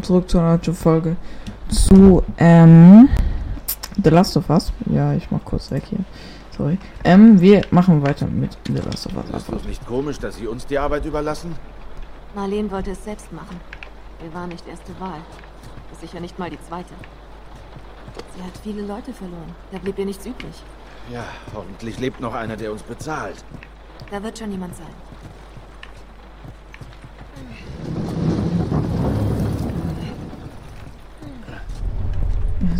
zurück zu einer neuen Folge zu ähm, The Last of Us. Ja, ich mach kurz weg hier. Sorry. Ähm, wir machen weiter mit The Last of Us. Ist es nicht komisch, dass Sie uns die Arbeit überlassen? Marlene wollte es selbst machen. Wir waren nicht erste Wahl. Ist sicher nicht mal die zweite. Sie hat viele Leute verloren. Da blieb ihr nichts übrig. Ja, hoffentlich lebt noch einer, der uns bezahlt. Da wird schon jemand sein.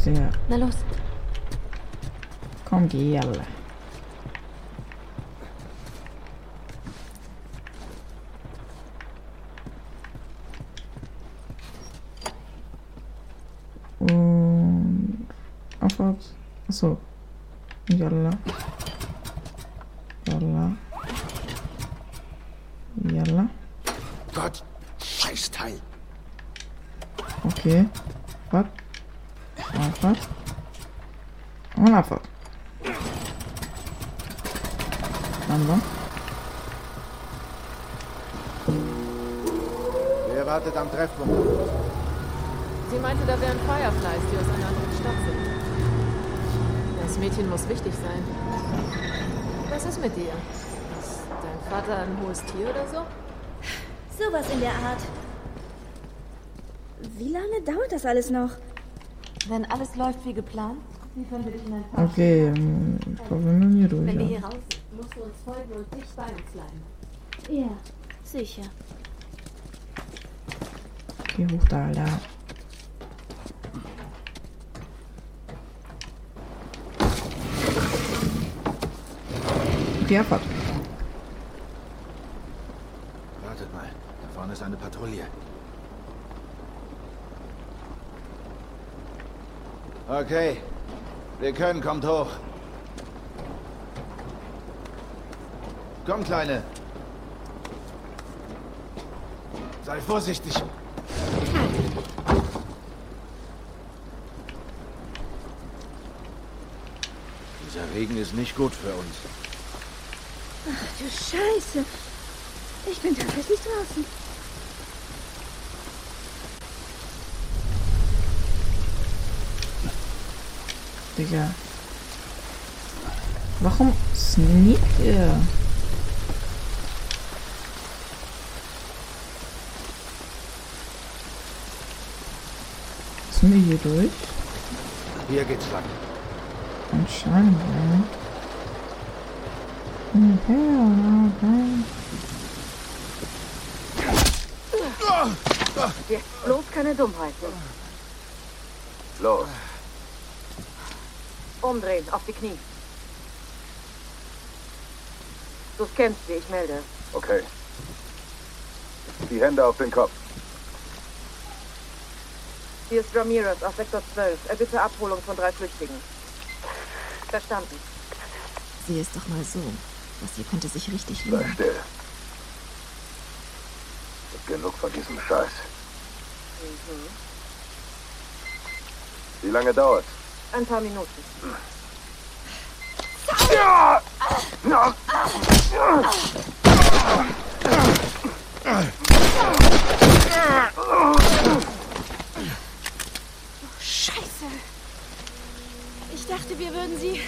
Sehr. Na los. Komm, geh alle. Und aufwärts. Achso. Jalla. Jalla. Jalla. Gott, Scheißteil. Okay. Was? Aufwärts. Und abwärts. Dann Wer wartet am Treffpunkt? Sie meinte, da wären Fireflies, die aus einer anderen Stadt sind. Das Mädchen muss wichtig sein. Was ist mit dir? Ist dein Vater ein hohes Tier oder so? Sowas in der Art. Wie lange dauert das alles noch? Wenn alles läuft wie geplant, wie können wir dich in ein paar Okay, ähm, ich glaube, wir müssen hier durch. Wenn wir hier raus sind, musst du uns folgen und dicht bei uns bleiben. Ja, sicher. Geh hoch da, Alter. Okay, abfahrt. Wartet mal, da vorne ist eine Patrouille. Okay, wir können, kommt hoch. Komm, Kleine. Sei vorsichtig. Dieser Regen ist nicht gut für uns. Ach du Scheiße. Ich bin tatsächlich draußen. Digga. Warum sneakt ihr? Sind wir hier durch? Hier geht's lang. Anscheinend, ja. Ja, okay. Jetzt bloß keine Dummheiten. Los. Umdrehen, auf die Knie. Du scannst sie, ich melde. Okay. Die Hände auf den Kopf. Hier ist Ramirez auf Sektor 12. Er bitte Abholung von drei Flüchtigen. Verstanden. Sieh es doch mal so. Das hier könnte sich richtig Sei lohnen. still. Ist genug von diesem Scheiß. Wie lange dauert's? Ein paar Minuten. Scheiße. Ich dachte, wir würden sie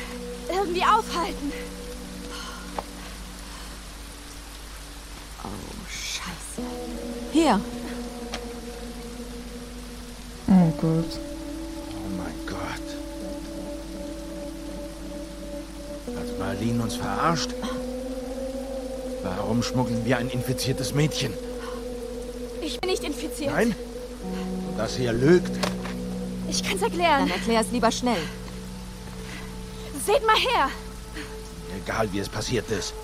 irgendwie aufhalten. Oh, scheiße. Hier, Oh Gott. Marlene uns verarscht? Warum schmuggeln wir ein infiziertes Mädchen? Ich bin nicht infiziert. Nein? Das hier lügt. Ich kann's dann erklären. erklär es lieber schnell. Seht mal her. Egal wie es passiert ist.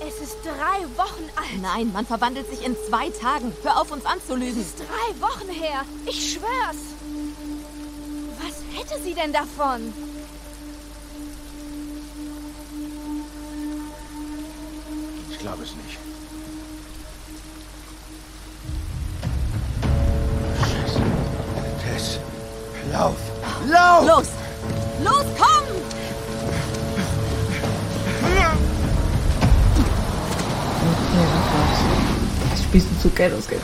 Es ist drei Wochen alt. Nein, man verwandelt sich in zwei Tagen. Hör auf, uns Es anzulügen. ist drei Wochen her. Ich schwör's. Was hätte sie denn davon? Ich glaube es nicht. Scheiße. Tess. Lauf. Lauf! Los! Los, komm! Abfahrt. spielst du zu Geld aus Geld.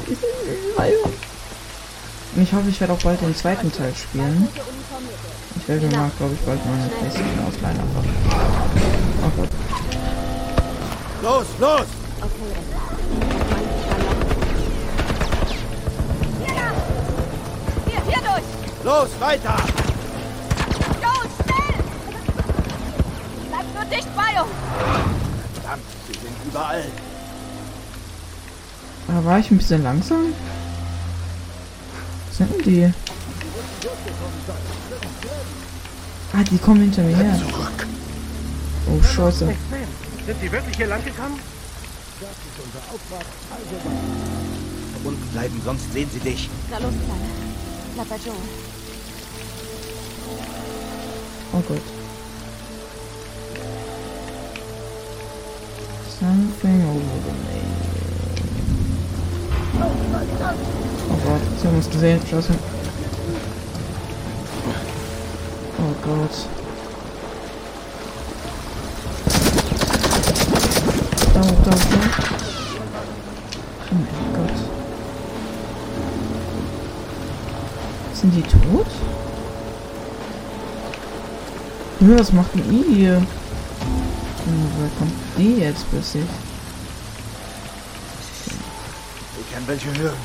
Und ich hoffe, ich werde auch bald den zweiten Teil spielen. Ich werde mir mal, glaube ich, bald mal eine Playstation ausleihen. Aber... Oh Gott. Los, los! Hier, hier durch! Los, weiter! Joe, schnell! Bleib nur dicht bei uns! Verdammt, sie sind überall. Aber war ich ein bisschen langsam? Was sind denn die? Ah, die kommen hinter mir her. Oh, Scheiße. Sind Sie wirklich hier lang gekommen? Unten bleiben, sonst sehen sie dich. Na los, Kleine. Bleib bei Joe. Oh Gott. Something over me. Oh Gott, sie haben uns gesehen. Scheiße. Oh Gott. Da hoch. Oh mein Gott. Sind die tot? Nö, was macht denn ihr hier? Oh, woher kommt die jetzt plötzlich? Ich kann welche hören.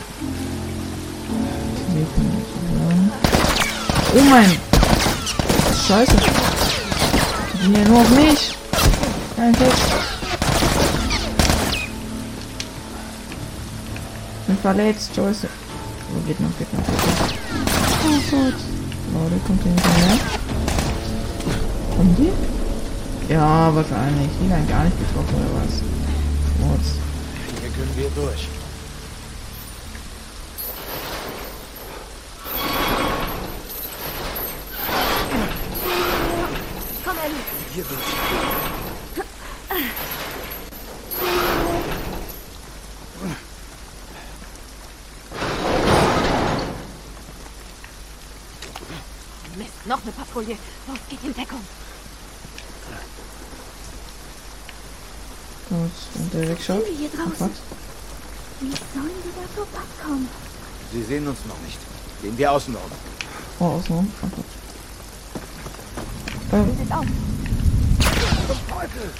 Oh mein! Scheiße! Die gehen ja nur auf mich! Nein, Pech! Verletzt, Joyce. Oh, geht noch, geht noch, geht noch. Oh Gott. Oh, der kommt hier nicht mehr. Kommen die? Ja, wahrscheinlich. Die werden gar nicht getroffen, oder was? Schmutz. Hier können wir durch. Komm, Ellie! Hier durch. Mist, noch eine Patrouille. Los, geht in Deckung. Gut, wir hier draußen? Wie sollen wir da vorbeikommen? Sie sehen uns noch nicht. Gehen wir außen rum. Oh. Oh Gott. Ähm, Sieht aus.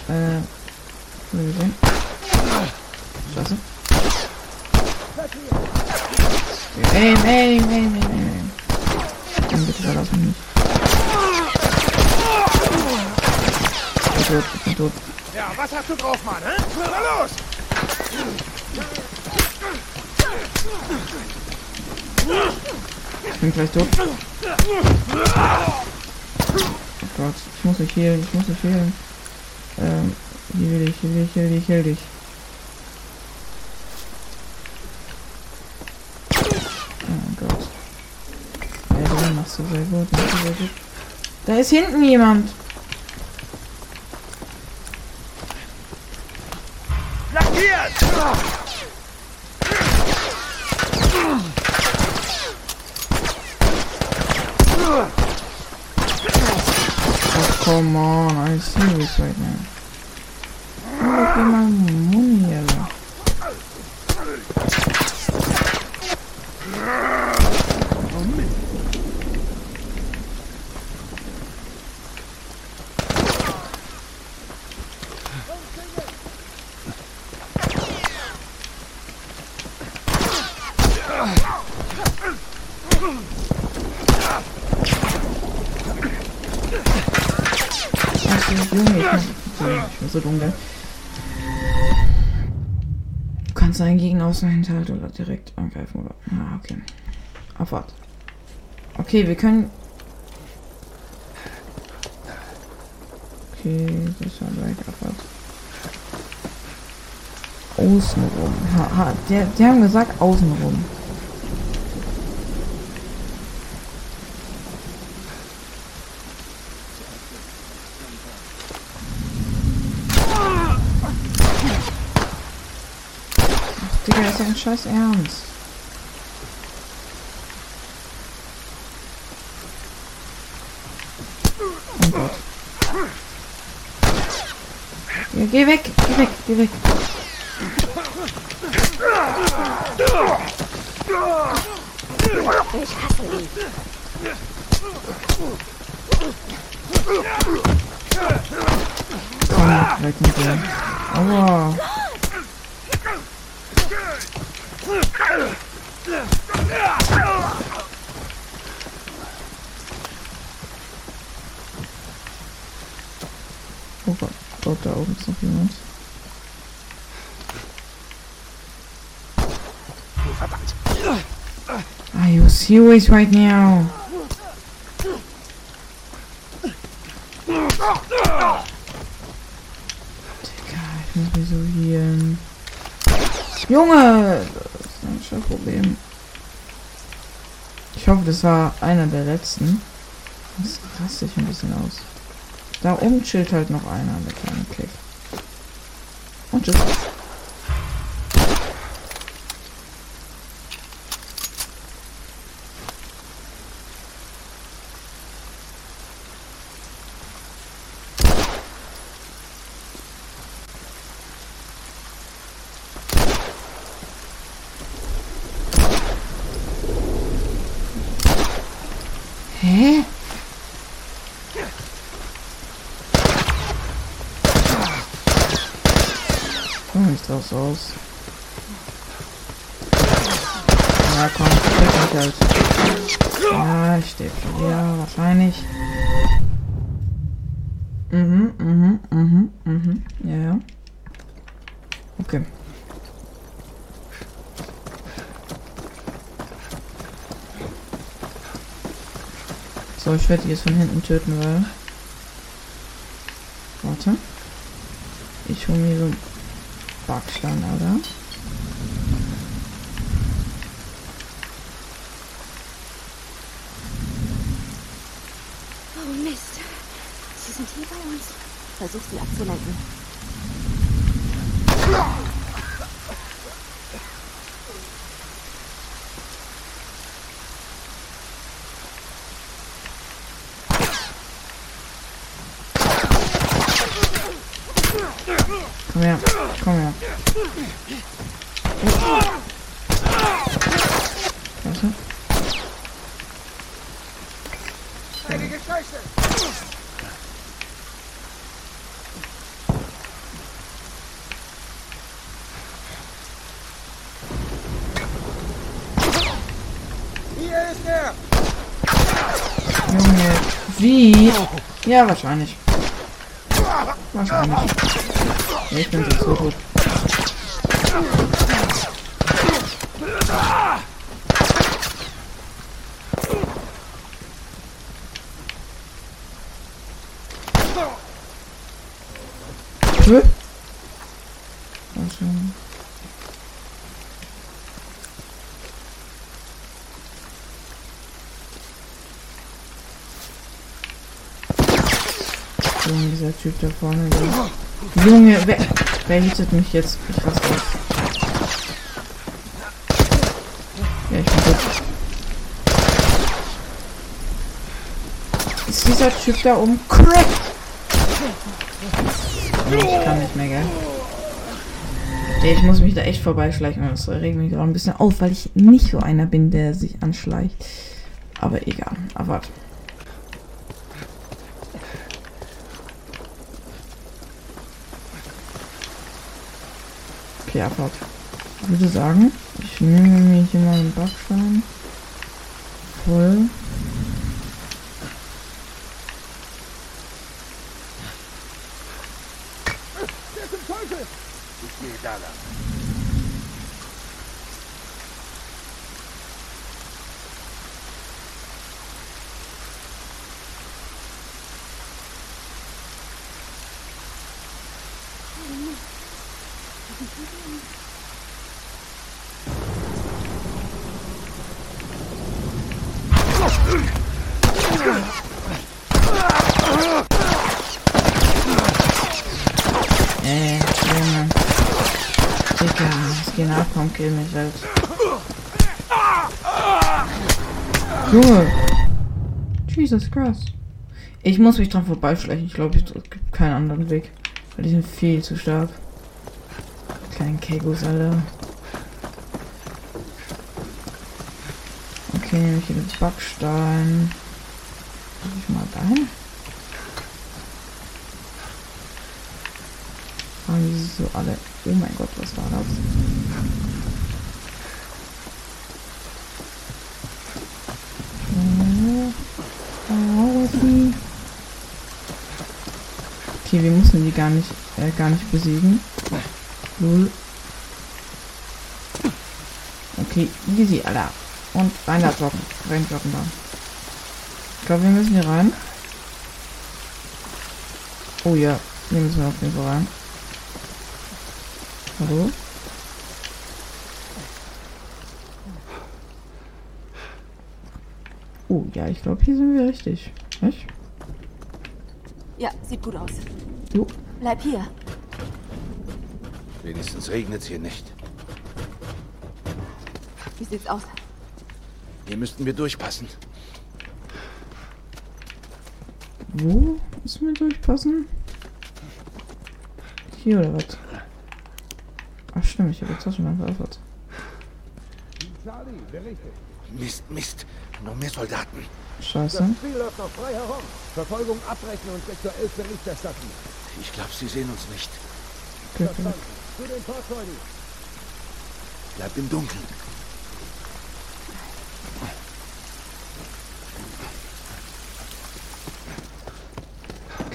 Äh, wir sehen. Scheiße. Aim, aim, aim, aim, aim. Komm, bitte verlass mich nicht. Ich bin tot, ich bin tot. Ja, was hast du drauf, Mann? Hä? Na los! Ich bin gleich tot. Oh Gott, ich muss mich healen, ich muss mich healen. Ähm, hier will ich, hier will ich, hier will ich, hier will ich. Oh Gott. Ja, du machst du sehr gut, machst du sehr gut. Da ist hinten jemand. Oh, come on, I see this right now. Oh, geh mal Mund hier. Alter. Ach so, Junge, ich bin, sorry, ich bin so dumm, gell? Du dem Hinterhalt oder direkt angreifen, oder? Ah, okay. Abfahrt. Okay, wir können... Okay, das war gleich Abfahrt. Außenrum. Ha, ha, die, die haben gesagt außenrum. Ach, Digga, das ist doch ein scheiß Ernst. Oh Gott. Ja, geh weg, geh weg, geh weg. Ich hasse ihn. Komm, weg mit dir. Aua. Oh Gott, Gott, da oben ist noch jemand. Are you serious right now? Digga, ich muss mich so healen. Junge! Das ist ein Scheißproblem. Ich hoffe, das war einer der letzten. Das raste ich ein bisschen aus. Da oben chillt halt noch einer, der kleine Klick. Und tschüss. Hä? Komm nicht draus aus. Ja, komm, krieg mich halt. Ja, schon wieder, wahrscheinlich. Mhm, mhm, mhm, mhm. Ja, ja. Okay. So, ich werde die jetzt von hinten töten, weil. Warte. Ich hole mir so einen Backstein, oder? Oh Mist. Sie sind hier bei uns. Versuch sie abzulenken. Komm her, er! Junge, wie? Ja, wahrscheinlich. Wahrscheinlich. Ja, ich bin so gut. Hä? Also. Junge, dieser Typ da vorne. Der Junge, wer, wer hittet mich jetzt? Ich raste aus. Ja, ich bin gut. Ist dieser Typ da oben crack? Ich kann nicht mehr, gell? Ich muss mich da echt vorbeischleichen. Das regt mich gerade ein bisschen auf, weil ich nicht so einer bin, der sich anschleicht. Aber egal. Aber warte. Abfahrt. Ich würde sagen, ich nehme mir hier mal einen Backstein. Voll. Der zum Teufel! Ich gehe da lang. Äh, Junge. Digga, es geht ab, komm, kill mich halt. Junge. Jesus Christ. Ich muss mich dran vorbeischleichen. Ich glaube, es gibt keinen anderen Weg. Weil die sind viel zu stark. Kleinen Kegos, Alter. Okay. Nehme ich den Backstein. Mach ich mal dahin. Ah, die so alle. Oh mein Gott, was war das? Oh, oh, die. Okay, wir mussten die gar nicht, äh, gar nicht besiegen. Null. Okay, easy, Alter. Und rein da droppen. Rein droppen da. Ich glaube, wir müssen hier rein. Oh ja, hier müssen wir auf jeden Fall rein. Hallo? Oh ja, ich glaube, hier sind wir richtig. Nicht? Ja, sieht gut aus. Jo. Bleib hier. Wenigstens regnet es hier nicht. Wie sieht's aus? Hier müssten wir durchpassen. Wo müssen wir durchpassen? Hier oder was? Ach stimmt, ich habe Taschenlampe veröffert. Charlie, berichte. Mist, Mist. Noch mehr Soldaten. Scheiße. Das Spiel läuft noch frei herum. Verfolgung abbrechen und sexuell Bericht erstatten. Ich glaube, sie sehen uns nicht. Verstanden. Zu den Fahrzeugen. Bleibt im Dunkeln.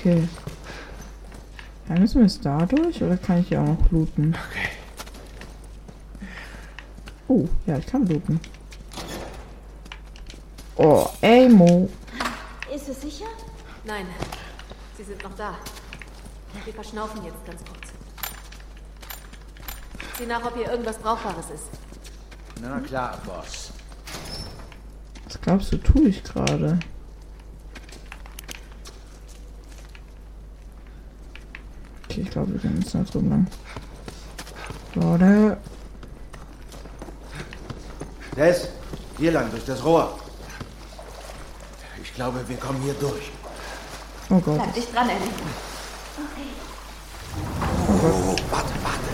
okay. Ja, müssen wir jetzt da durch oder kann ich hier auch noch looten? Okay. Oh, ja, ich kann looten. Oh, ey, Mo. Ist es sicher? Nein, sie sind noch da. Wir verschnaufen jetzt ganz kurz. Sieh nach, ob hier irgendwas Brauchbares ist. Na klar, Boss. Was glaubst du, tue ich gerade? Okay, ich glaube, wir gehen jetzt da drüben lang. Leute. Des, hier lang, durch das Rohr. Ich glaube, wir kommen hier durch. Oh Gott. Bleib dich dran, Ellie. Oh, warte, warte.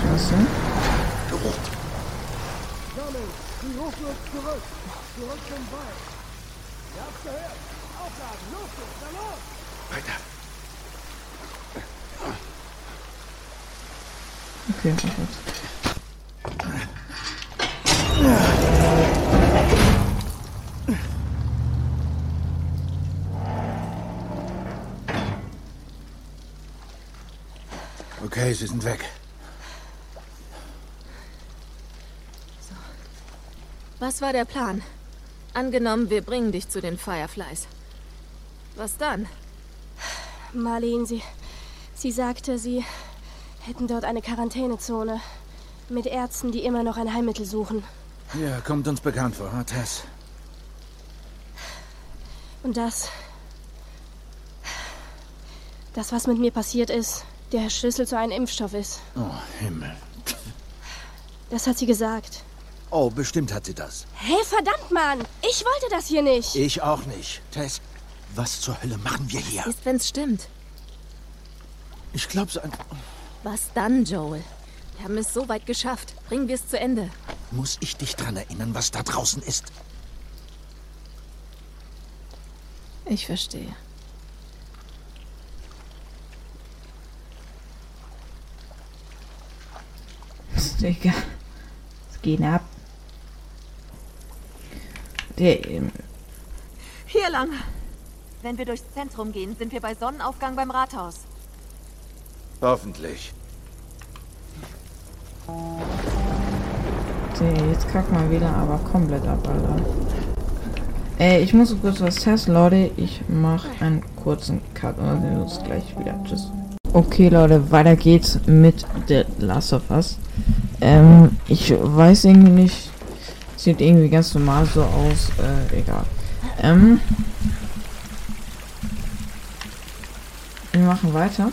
Scheiße. Sammeln, die rufen zurück. Zurück zum Wald. Ihr habt's gehört. Aufladen, los jetzt, na los! Weiter. Okay, oh Okay, sie sind weg. Was war der Plan? Angenommen, wir bringen dich zu den Fireflies. Was dann? Marlene, sie, sie sagte, sie hätten dort eine Quarantänezone. Mit Ärzten, die immer noch ein Heilmittel suchen. Ja, kommt uns bekannt vor, ha, Tess? Und das. Das, was mit mir passiert ist, der Schlüssel zu einem Impfstoff ist. Oh, Himmel. Das hat sie gesagt. Oh, bestimmt hat sie das. Hey, verdammt, Mann! Ich wollte das hier nicht! Ich auch nicht. Tess, was zur Hölle machen wir hier? Ist, wenn's stimmt. Ich glaube so ein... Was dann, Joel? Wir haben es so weit geschafft. Bringen wir es zu Ende. Muss ich dich dran erinnern, was da draußen ist? Ich verstehe. Digga. Es geht ab. Der, ähm, Hier lang. Wenn wir durchs Zentrum gehen, sind wir bei Sonnenaufgang beim Rathaus. Hoffentlich. der, jetzt kackt mal wieder aber komplett ab, Alter. Ey, ich muss kurz was testen, Leute. Ich mache einen kurzen Cut und dann sehen wir uns gleich wieder. Tschüss. Okay, Leute, weiter geht's mit The Last of Us. Ähm, ich weiß irgendwie nicht. Sieht irgendwie ganz normal so aus. Äh, egal. Ähm. Wir machen weiter.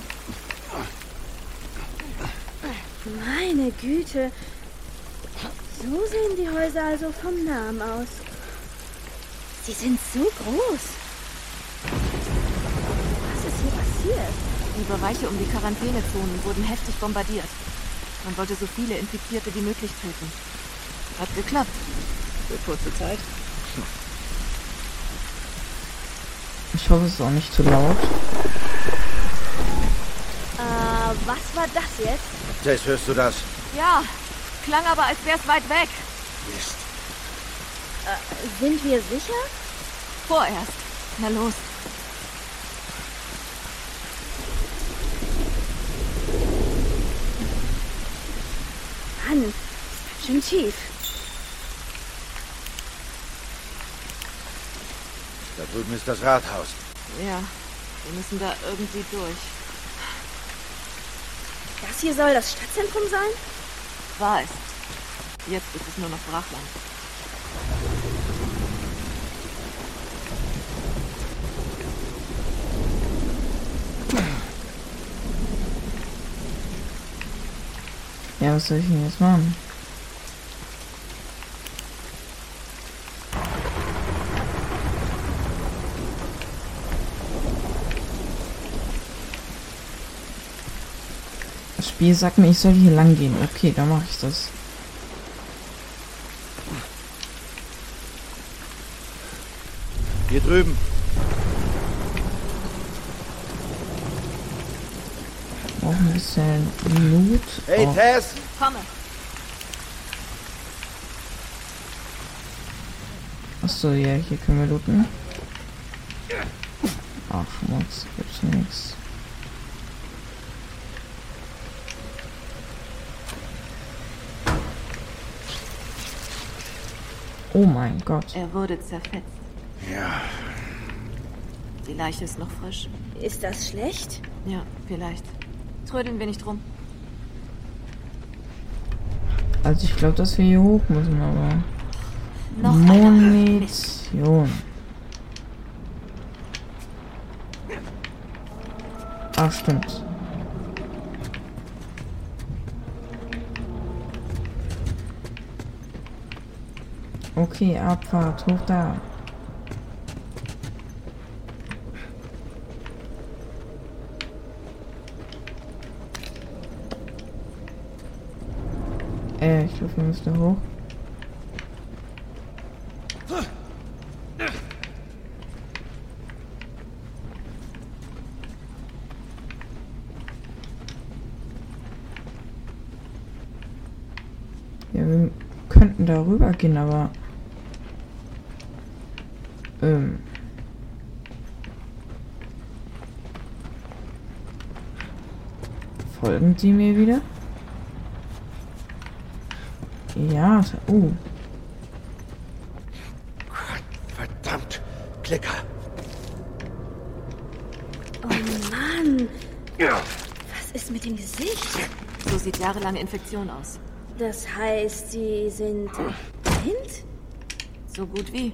Meine Güte. So sehen die Häuser also vom Namen aus. Sie sind so groß. Was ist hier passiert? Die Bereiche um die Quarantänezonen wurden heftig bombardiert. Man wollte so viele Infizierte wie möglich töten. Hat geklappt. Für kurze Zeit. Ich hoffe, es ist auch nicht zu laut. Äh, was war das jetzt? Tess, hörst du das? Ja, klang aber, als wär's weit weg. Mist. Sind wir sicher? Vorerst. Na los. Mann, ist ganz schön tief. Da drüben ist das Rathaus. Ja, wir müssen da irgendwie durch. Das hier soll das Stadtzentrum sein? War es. Jetzt ist es nur noch Brachland. Ja, was soll ich denn jetzt machen? Das Spiel sagt mir, ich soll hier lang gehen. Okay, dann mache ich das. Hier drüben. Auch ein bisschen Loot. Hey, Oh, Tess! Komme. Achso, ja, hier können wir looten. Ach, Schmutz, gibt's nichts. Oh mein Gott. Er wurde zerfetzt. Ja, Die Leiche ist noch frisch. Ist das schlecht? Ja, vielleicht. Trödeln wir nicht rum. Also ich glaube, dass wir hier hoch müssen, aber... Noch. Munition. Ach, stimmt. Okay, Abfahrt, hoch da. Äh, ich glaube, wir müssen da hoch. Ja, wir könnten da rüber gehen, aber. Ähm. Folgen Sie mir wieder? Ja, oh. verdammt. Klicker. Oh Mann, was ist mit dem Gesicht? So sieht jahrelange Infektion aus. Das heißt, sie sind blind? So gut wie.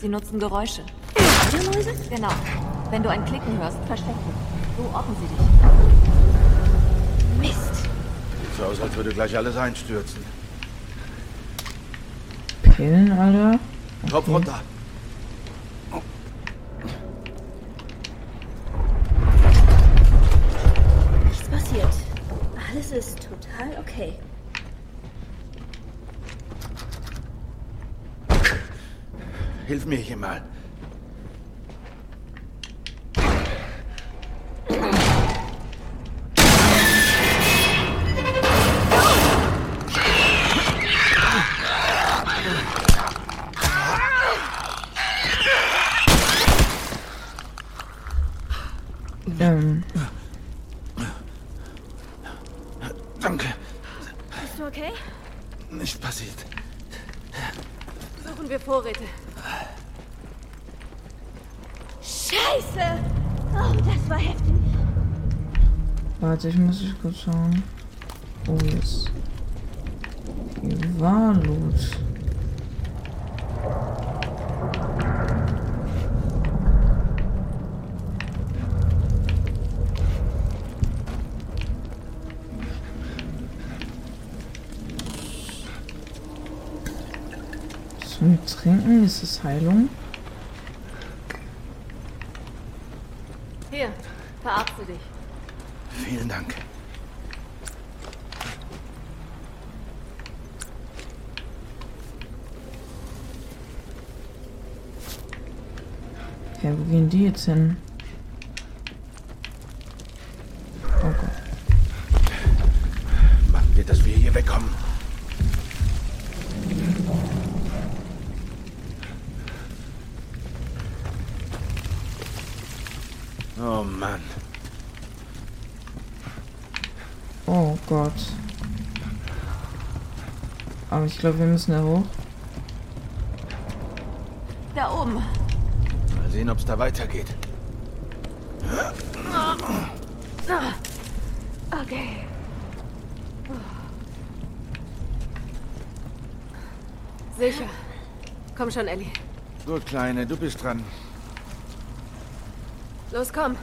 Sie nutzen Geräusche. Fledermäuse? Genau. Wenn du ein Klicken hörst, versteck dich. So orten sie dich. Mist. Sieht so aus, als würde gleich alles einstürzen. Pillen, Alter. Kopf runter. Nichts passiert. Alles ist total okay. Hilf mir hier mal. Schauen. Oh, jetzt. Hier war Loot. Zum Trinken ist es Heilung. Hier, verarzte dich. Vielen Dank. Okay, wo gehen die jetzt hin? Oh Gott. Machen wir, dass wir hier wegkommen. Oh Mann. Oh Gott. Aber ich glaube, wir müssen da hoch. Da oben. Mal sehen, ob es da weitergeht. Okay. Sicher. Komm schon, Ellie. Gut, Kleine, du bist dran. Los, komm.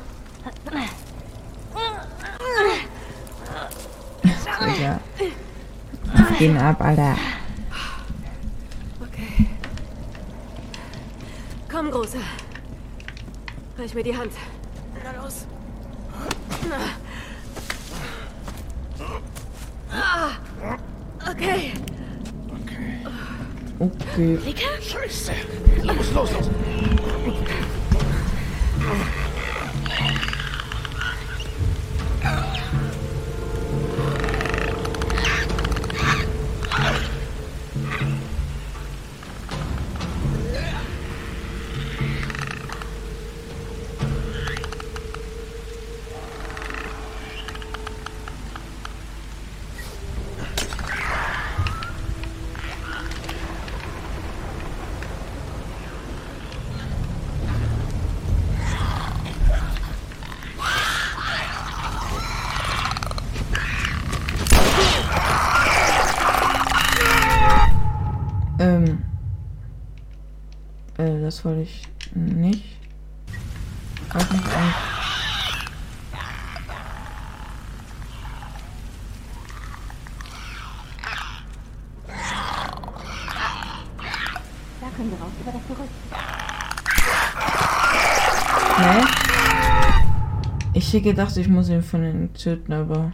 Digga. Gehen ab, Alter. Okay. Komm, Großer. Reich mir die Hand. Na los. Okay. Okay. Okay. Scheiße. Los, los, los. Das wollte ich nicht. Weiß nicht eigentlich. Da können wir raus über das Gerüst. Hä? Ich hätte gedacht, ich muss ihn von den töten, aber.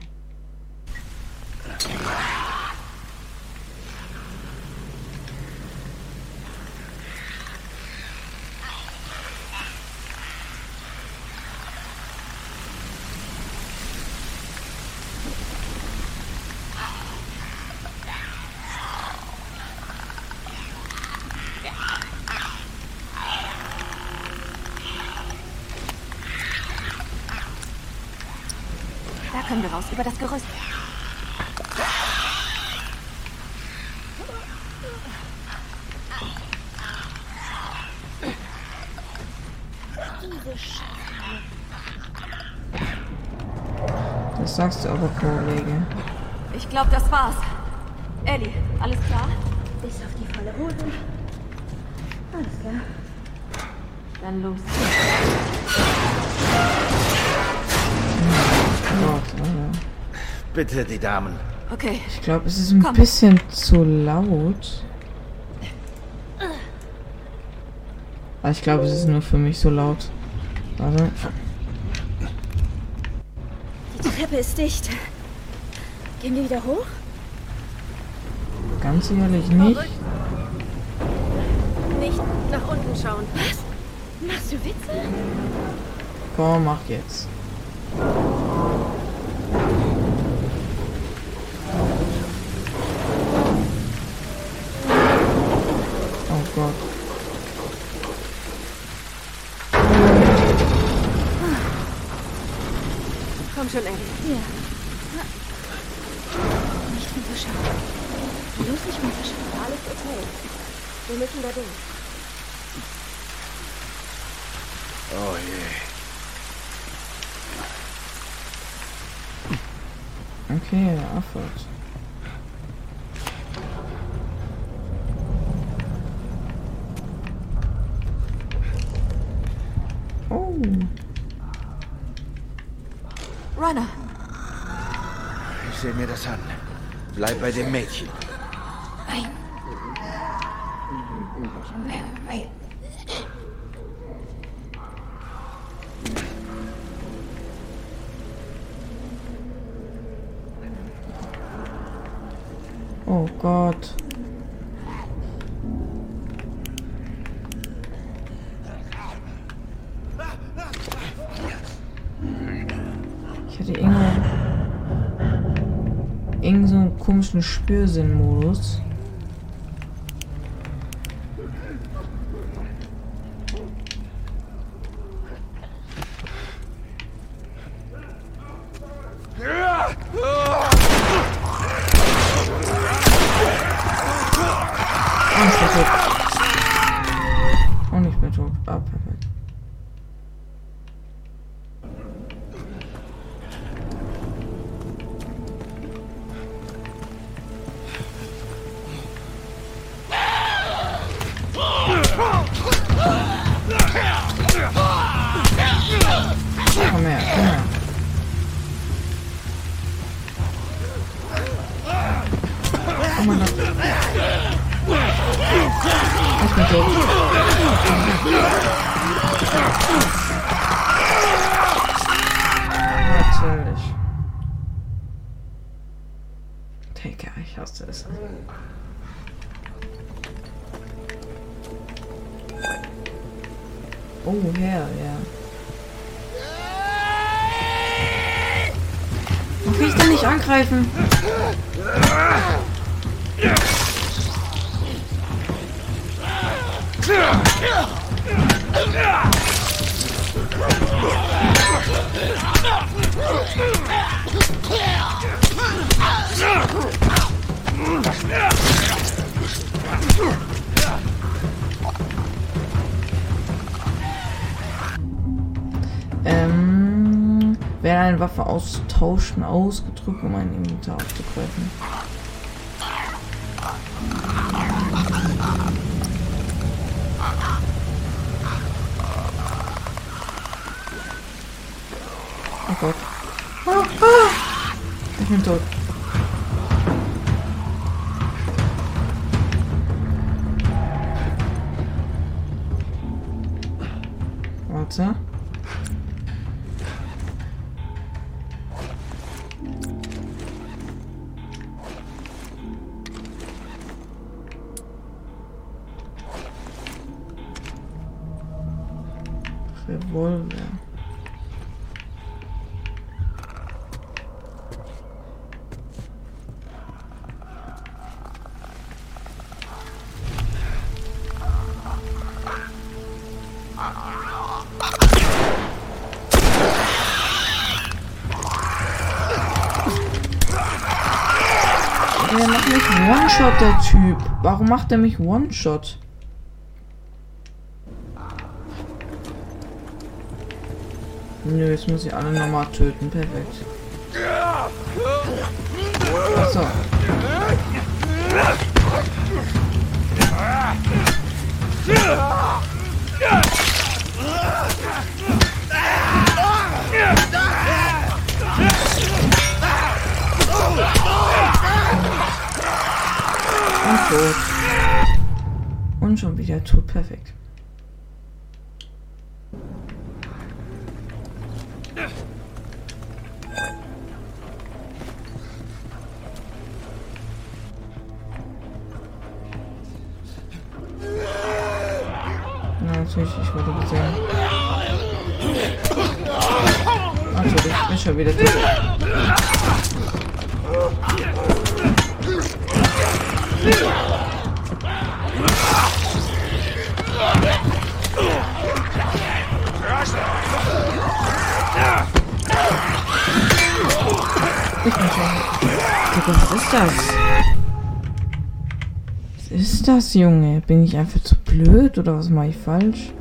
Raus über das Gerüst. Das sagst du aber, Kollege. Ich glaube, das war's. Ellie, alles klar? Bis auf die volle Hose. Alles klar. Dann los. Bitte, die Damen. Okay, Ich glaube, es ist ein Komm. bisschen zu laut. Aber ich glaube, es ist nur für mich so laut. Warte. Die Treppe ist dicht. Gehen wir wieder hoch? Ganz sicherlich nicht. Nicht nach unten schauen. Machst du Witze? Komm, mach jetzt. Komm schon, Ellie. Ja. Nicht runterschauen. Bloß nicht runterschauen. Alles okay. Wir müssen da durch. Oh je. Okay, Affe. Runner, Ich sehe mir das an. Bleib bei dem Mädchen. Oh Spürsinn-Modus. Austauschen ausgedrückt, um ein Inventar aufzugreifen. Oh Gott. Ah, ah. Ich bin tot. One-Shot, der Typ. Warum macht er mich One-Shot? Nö, jetzt muss ich alle nochmal töten. Perfekt. Achso. Und tot. Und schon wieder tot. Perfekt. Ich bin. Digga, was ist das? Was ist das, Junge? Bin ich einfach zu blöd oder was mache ich falsch?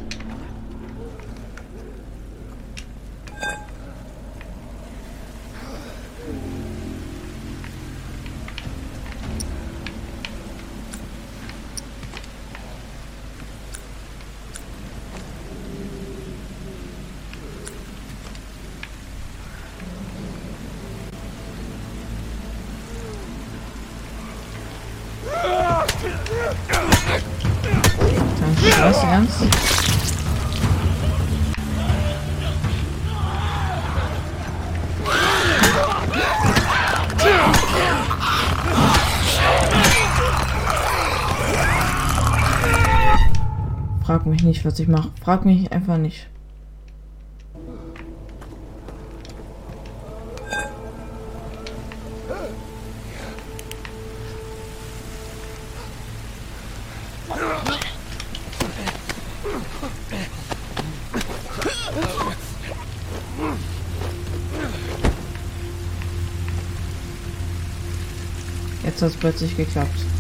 was ich mache. Frag mich einfach nicht. Jetzt hat es plötzlich geklappt.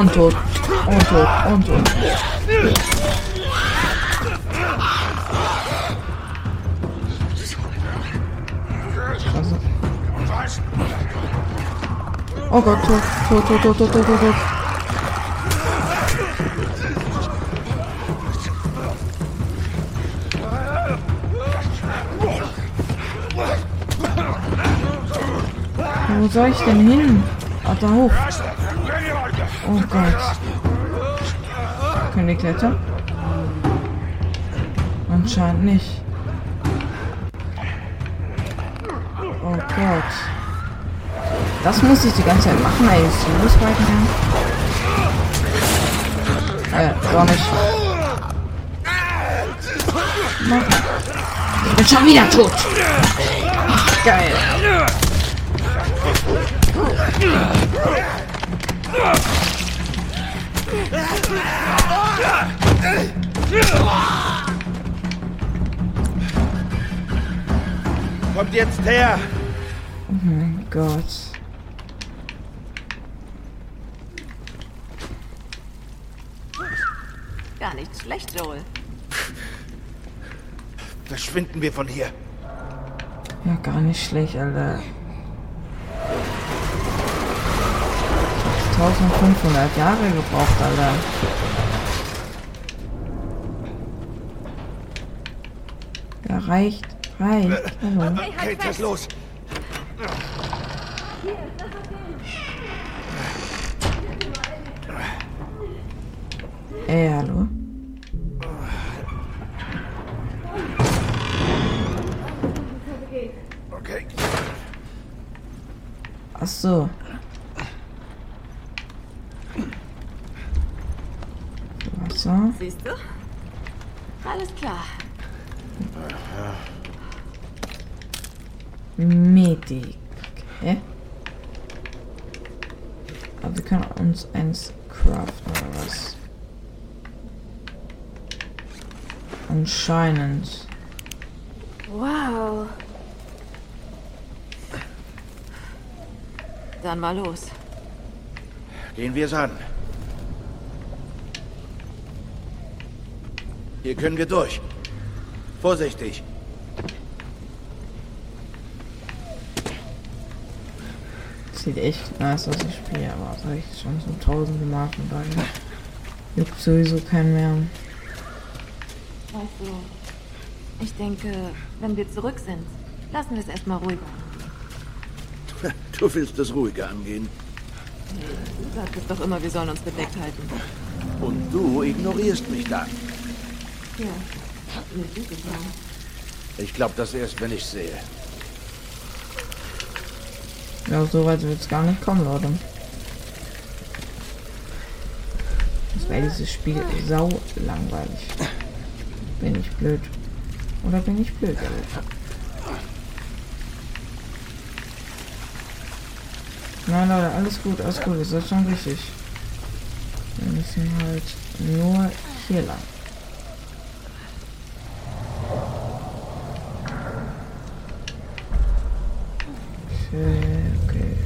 Und tot. Und tot. Und tot. Scheiße. Oh Gott, tot, tot, tot, tot, tot, tot, tot, tot. Wo soll ich denn hin? Da hoch. Oh Gott. Können wir klettern? Anscheinend nicht. Oh Gott. Das muss ich die ganze Zeit machen, ey. Ist die losweiten kann. Äh, gar nicht. Ich bin schon wieder tot. Ach, geil. Kommt jetzt her! Oh mein Gott. Gar nicht schlecht, Joel. Verschwinden wir von hier. Ja, gar nicht schlecht, Alter. 1500 Jahre gebraucht, Alter. Ja, reicht. Reicht. Hallo. Kate, was ist los? Ey, hallo. Okay. Ach so. Wasser. Siehst du? Alles klar. Medik. Okay. Aber wir können uns eins craften oder was? Anscheinend. Wow. Dann mal los. Gehen wir es an. Hier können wir durch. Vorsichtig. Sieht echt nice aus, das Spiel, aber das habe ich schon so tausende Mal von daher. Juckt sowieso keinen mehr. Weißt du, ich denke, wenn wir zurück sind, lassen wir es erstmal ruhiger. Du willst es ruhiger angehen. Du sagst es doch immer, wir sollen uns bedeckt halten. Und du ignorierst mich dann. Ja, mir gut. Ich glaube das erst, wenn ich sehe. Ja, so weit wird es gar nicht kommen, Leute. Das wäre dieses Spiel sau langweilig. Bin ich blöd. Oder bin ich blöd? Nein, Leute, alles gut, alles gut, das ist schon richtig. Wir müssen halt nur hier lang. Okay, okay.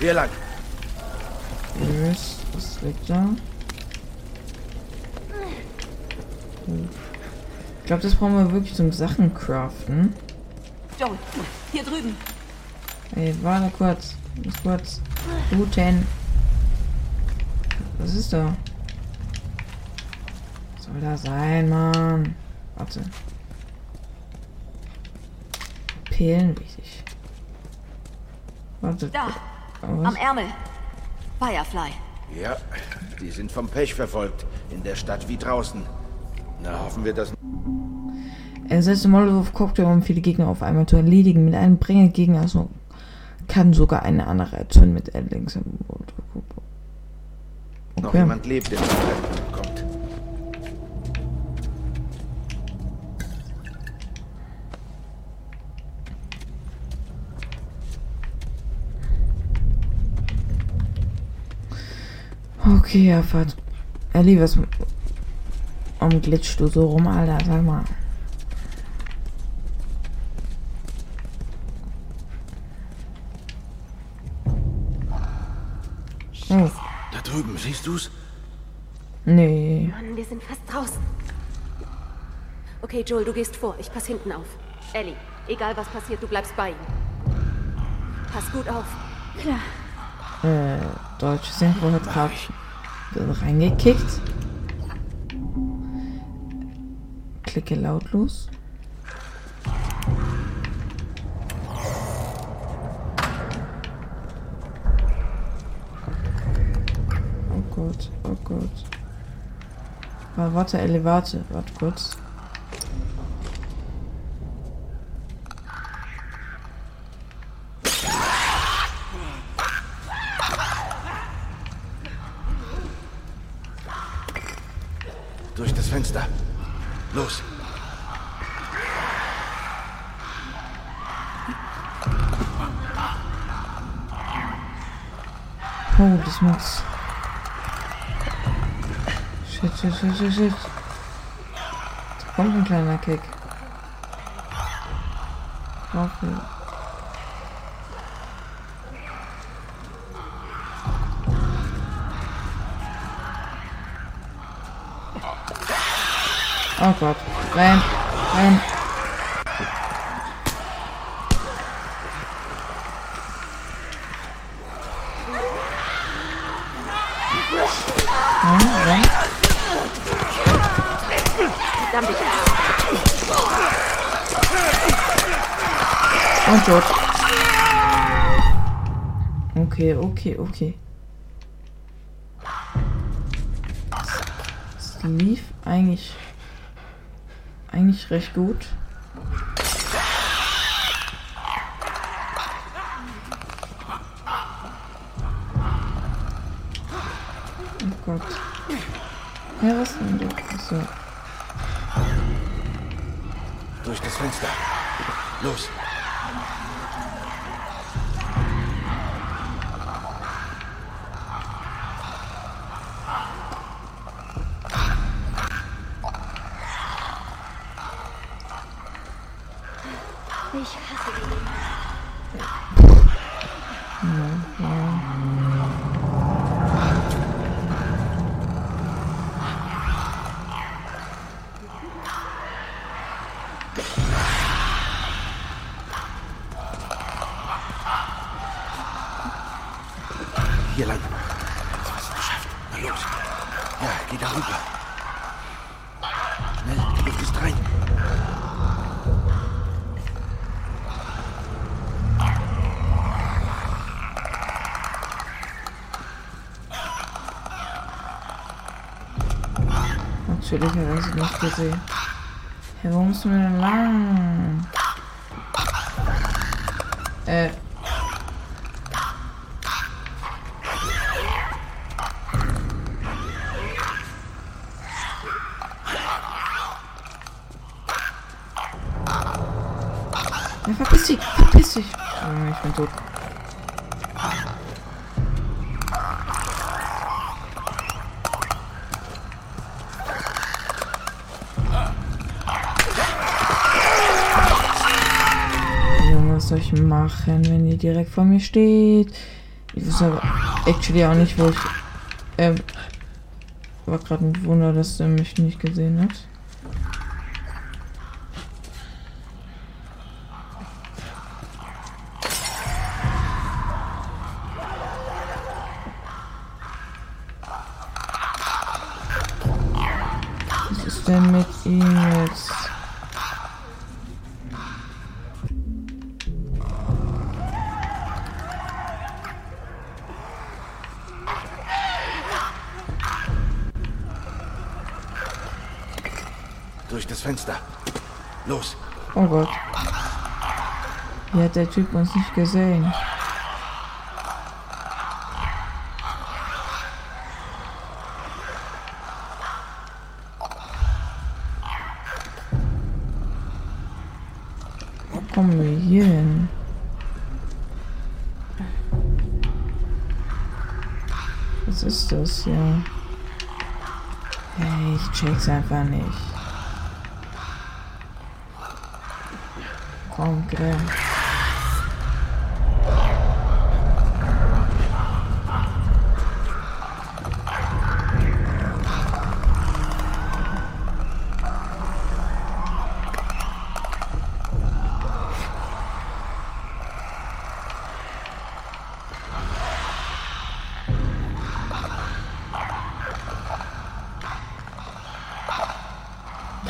Hier lang. Yes, was liegt da? Glaube, das brauchen wir wirklich zum Sachen craften. Joel, hier drüben. Ey, warte kurz. Muss kurz. Guten. Was ist da? Was soll da sein, Mann? Warte. Pillen wichtig. Warte. Da, Was? am Ärmel. Firefly. Ja, die sind vom Pech verfolgt. In der Stadt wie draußen. Na, hoffen wir, dass... Er setzt Molotov-Cocktail, um viele Gegner auf einmal zu erledigen. Mit einem Bringergegner so kann sogar eine andere erzeugen mit Endlings. noch Okay. jemand lebt, der kommt. Okay, ja, Fahrt. Ellie, was um glitschst du so rum, Alter? Sag mal. Da drüben, siehst du's? nee. Mann, wir sind fast draußen. Okay, Joel, du gehst vor. Ich pass hinten auf. Ellie, egal was passiert, du bleibst bei ihm. Pass gut auf. Äh, deutsche Synchro hat gerade reingekickt. Klicke lautlos. Oh Gott, oh Gott. Wa- Warte, Ellie, warte, warte kurz. Holy smokes. Shit, shit, shit, shit, shit. Da kommt ein kleiner Kick. Waffe. Oh Gott. Rein. Rein. Rein, rein. Verdammt, ich Und tot. Okay, okay, okay. Es lief eigentlich eigentlich recht gut. Oh Gott. Ja, was denn du? Achso. Durch das Fenster. Los. Hier Natürlich hat er sie nicht gesehen. Hey, wo müssen wir denn lang? Äh. Ja, verpiss dich, verpiss dich. Oh, ich bin tot. Machen, wenn die direkt vor mir steht? Ich wusste aber actually auch nicht, wo ich. Ähm, war gerade ein Wunder, dass er mich nicht gesehen hat. Was ist denn mit ihm jetzt? Los. Oh Gott. Wie hat der Typ uns nicht gesehen? Wo kommen wir hier hin? Was ist das hier? Hey, ich check's einfach nicht. Komm, Grill.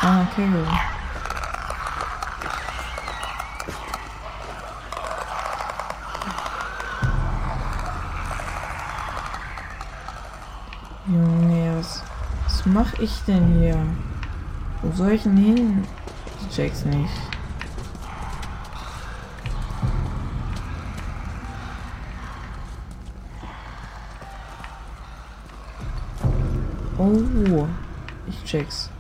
Ah, okay. Junge, was, was mach ich denn hier? Wo soll ich denn hin? Ich check's nicht. Oh, ich check's.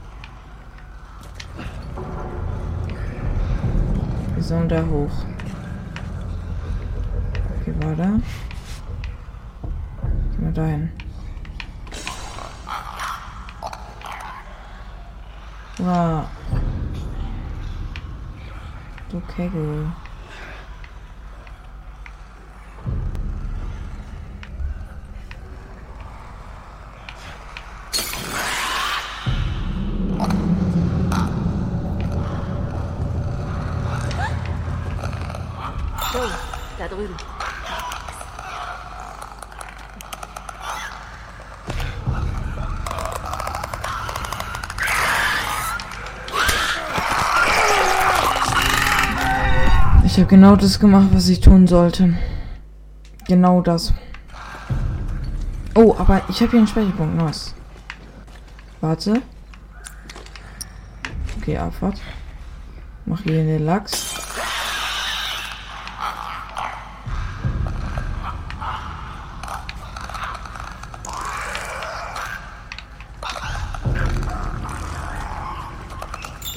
Wir sollen da hoch. Okay, warte. Gehen wir da hin. Wow. Du Kegel. So, genau das gemacht, was ich tun sollte. Genau das. Oh, aber ich habe hier einen Speicherpunkt. Nice. Warte. Okay, Abfahrt. Mach hier den Lachs. Ich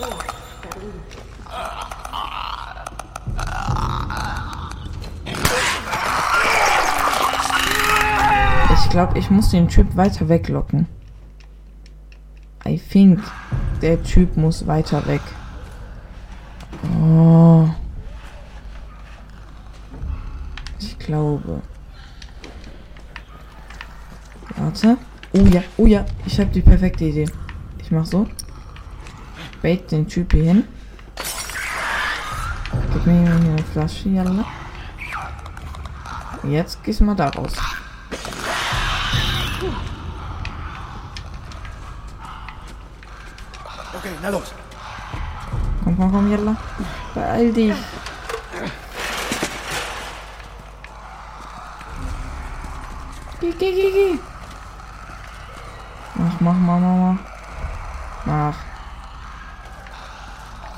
glaube, ich muss den Typ weiter weglocken. I think, der Typ muss weiter weg. Oh. Ich glaube. Warte. Oh ja, oh ja, ich habe die perfekte Idee. Ich mach so. Bait den Typ hier hin. Gib mir hier eine Flasche, Jalla. Jetzt gehst du mal da raus. Na los. Komm, komm, komm, Jalla. Beeil dich. Geh, geh, geh, geh. Mach, mach, mach, mach, mach. Mach.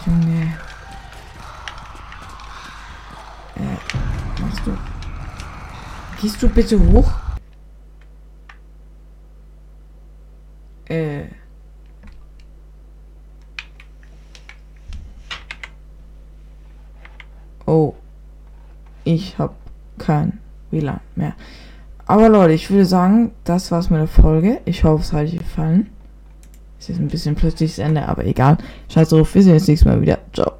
Junge. Äh, machst du. Gehst du bitte hoch? Äh. Oh. Ich hab kein WLAN mehr. Aber Leute, ich würde sagen, das war's mit der Folge. Ich hoffe, es hat euch gefallen. Es ist ein bisschen plötzlich das Ende, aber egal. Scheiß drauf, wir sehen uns nächstes Mal wieder. Ciao.